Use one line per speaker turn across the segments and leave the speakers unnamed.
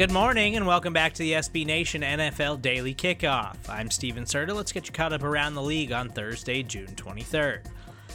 Good morning and welcome back to the SB Nation NFL Daily Kickoff. I'm Steven Serta. Let's get you caught up around the league on Thursday, June 23rd.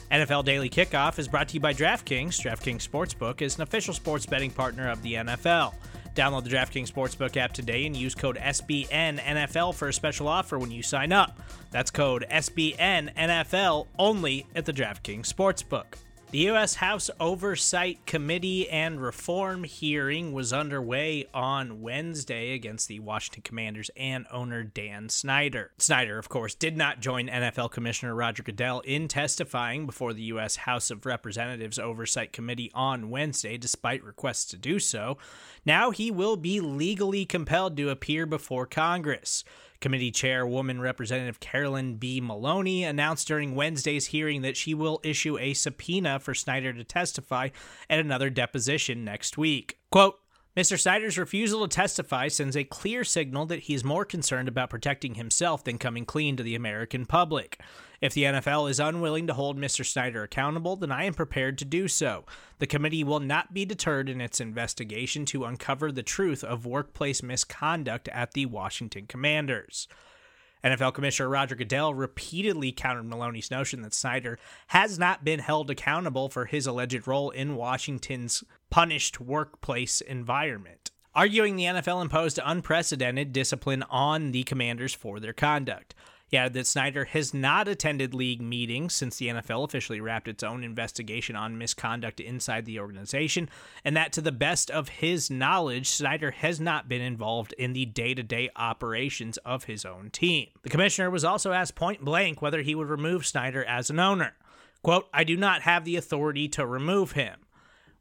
NFL Daily Kickoff is brought to you by DraftKings. DraftKings Sportsbook is an official sports betting partner of the NFL. Download the DraftKings Sportsbook app today and use code SBNNFL for a special offer when you sign up. That's code SBNNFL only at the DraftKings Sportsbook. The U.S. House Oversight Committee and Reform hearing was underway on Wednesday against the Washington Commanders and owner Dan Snyder. Snyder, of course, did not join NFL Commissioner Roger Goodell in testifying before the U.S. House of Representatives Oversight Committee on Wednesday, despite requests to do so. Now he will be legally compelled to appear before Congress. Committee Chairwoman Representative Carolyn B. Maloney announced during Wednesday's hearing that she will issue a subpoena for Snyder to testify at another deposition next week. Quote, Mr. Snyder's refusal to testify sends a clear signal that he is more concerned about protecting himself than coming clean to the American public. If the NFL is unwilling to hold Mr. Snyder accountable, then I am prepared to do so. The committee will not be deterred in its investigation to uncover the truth of workplace misconduct at the Washington Commanders. NFL Commissioner Roger Goodell repeatedly countered Maloney's notion that Snyder has not been held accountable for his alleged role in Washington's punished workplace environment, arguing the NFL imposed unprecedented discipline on the commanders for their conduct. Added that Snyder has not attended league meetings since the NFL officially wrapped its own investigation on misconduct inside the organization, and that to the best of his knowledge, Snyder has not been involved in the day to day operations of his own team. The commissioner was also asked point blank whether he would remove Snyder as an owner. Quote, I do not have the authority to remove him.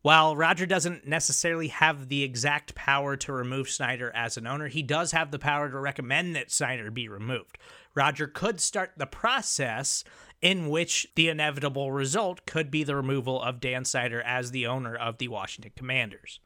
While Roger doesn't necessarily have the exact power to remove Snyder as an owner, he does have the power to recommend that Snyder be removed. Roger could start the process in which the inevitable result could be the removal of Dan Snyder as the owner of the Washington Commanders.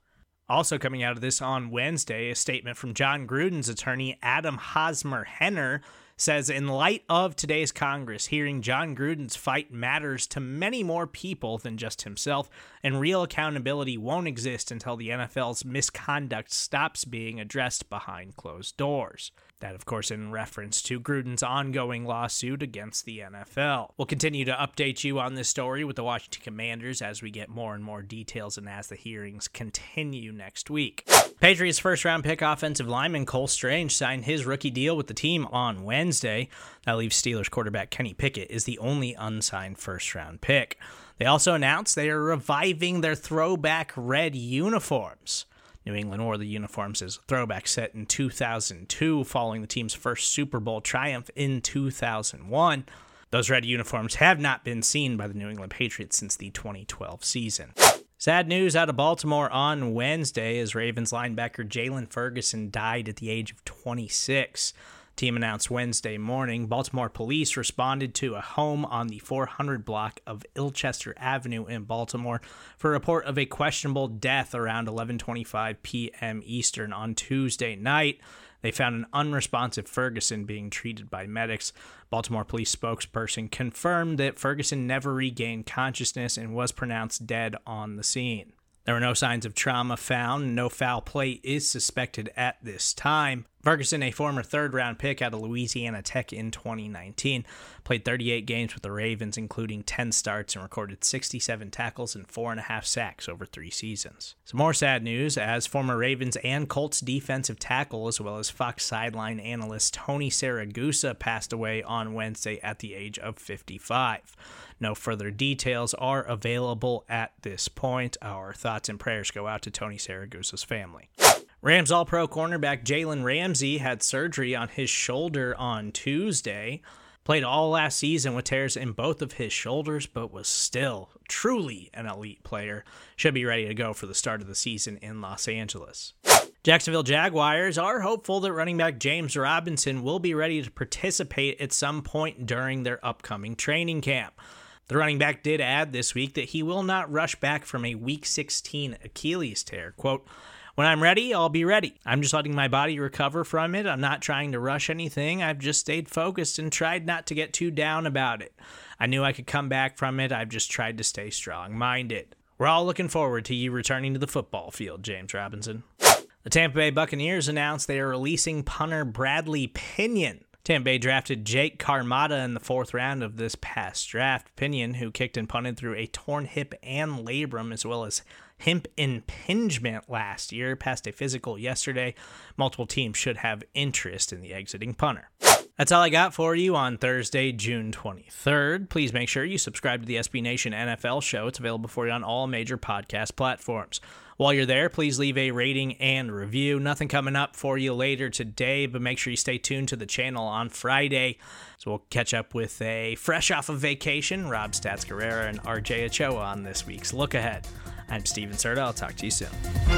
Also, coming out of this on Wednesday, a statement from Jon Gruden's attorney, Adam Hosmer Henner, says in light of today's Congress, hearing Jon Gruden's fight matters to many more people than just himself, and real accountability won't exist until the NFL's misconduct stops being addressed behind closed doors. That, of course, in reference to Gruden's ongoing lawsuit against the NFL. We'll continue to update you on this story with the Washington Commanders as we get more and more details and as the hearings continue next week. Patriots first round pick offensive lineman Cole Strange signed his rookie deal with the team on Wednesday. That leaves Steelers quarterback Kenny Pickett is the only unsigned first round pick. They also announced they are reviving their throwback red uniforms. New England wore the uniforms as a throwback set in 2002, following the team's first Super Bowl triumph in 2001. Those red uniforms have not been seen by the New England Patriots since the 2012 season. Sad news out of Baltimore on Wednesday as Ravens linebacker Jaylon Ferguson died at the age of 26. Team announced Wednesday morning Baltimore police responded to a home on the 400 block of Ilchester Avenue in Baltimore for a report of a questionable death around 11:25 p.m. Eastern on Tuesday night. They found an unresponsive Ferguson being treated by medics. Baltimore police spokesperson confirmed that Ferguson never regained consciousness and was pronounced dead on the scene. There were no signs of trauma found. No foul play is suspected at this time. Ferguson, a former third round pick out of Louisiana Tech in 2019, played 38 games with the Ravens, including 10 starts, and recorded 67 tackles and four and a half sacks over three seasons. Some more sad news as former Ravens and Colts defensive tackle, as well as Fox sideline analyst Tony Siragusa, passed away on Wednesday at the age of 55. No further details are available at this point. Our thoughts and prayers go out to Tony Siragusa's family. Rams All Pro cornerback Jalen Ramsey had surgery on his shoulder on Tuesday. Played all last season with tears in both of his shoulders, but was still truly an elite player. Should be ready to go for the start of the season in Los Angeles. Jacksonville Jaguars are hopeful that running back James Robinson will be ready to participate at some point during their upcoming training camp. The running back did add this week that he will not rush back from a week 16 Achilles tear. Quote, when I'm ready, I'll be ready. I'm just letting my body recover from it. I'm not trying to rush anything. I've just stayed focused and tried not to get too down about it. I knew I could come back from it. I've just tried to stay strong minded. We're all looking forward to you returning to the football field, James Robinson. The Tampa Bay Buccaneers announced they are releasing punter Bradley Pinion. Tampa Bay drafted Jake Camarda in the fourth round of this past draft. Pinion, who kicked and punted through a torn hip and labrum, as well as hip impingement last year, passed a physical yesterday. Multiple teams should have interest in the exiting punter. That's all I got for you on Thursday, June 23rd. Please make sure you subscribe to the SB Nation NFL show. It's available for you on all major podcast platforms. While you're there, please leave a rating and review. Nothing coming up for you later today, but make sure you stay tuned to the channel on Friday. So we'll catch up with a fresh off of vacation, Rob Stats Guerrera and RJ Ochoa on this week's Look Ahead. I'm Steven Serta. I'll talk to you soon.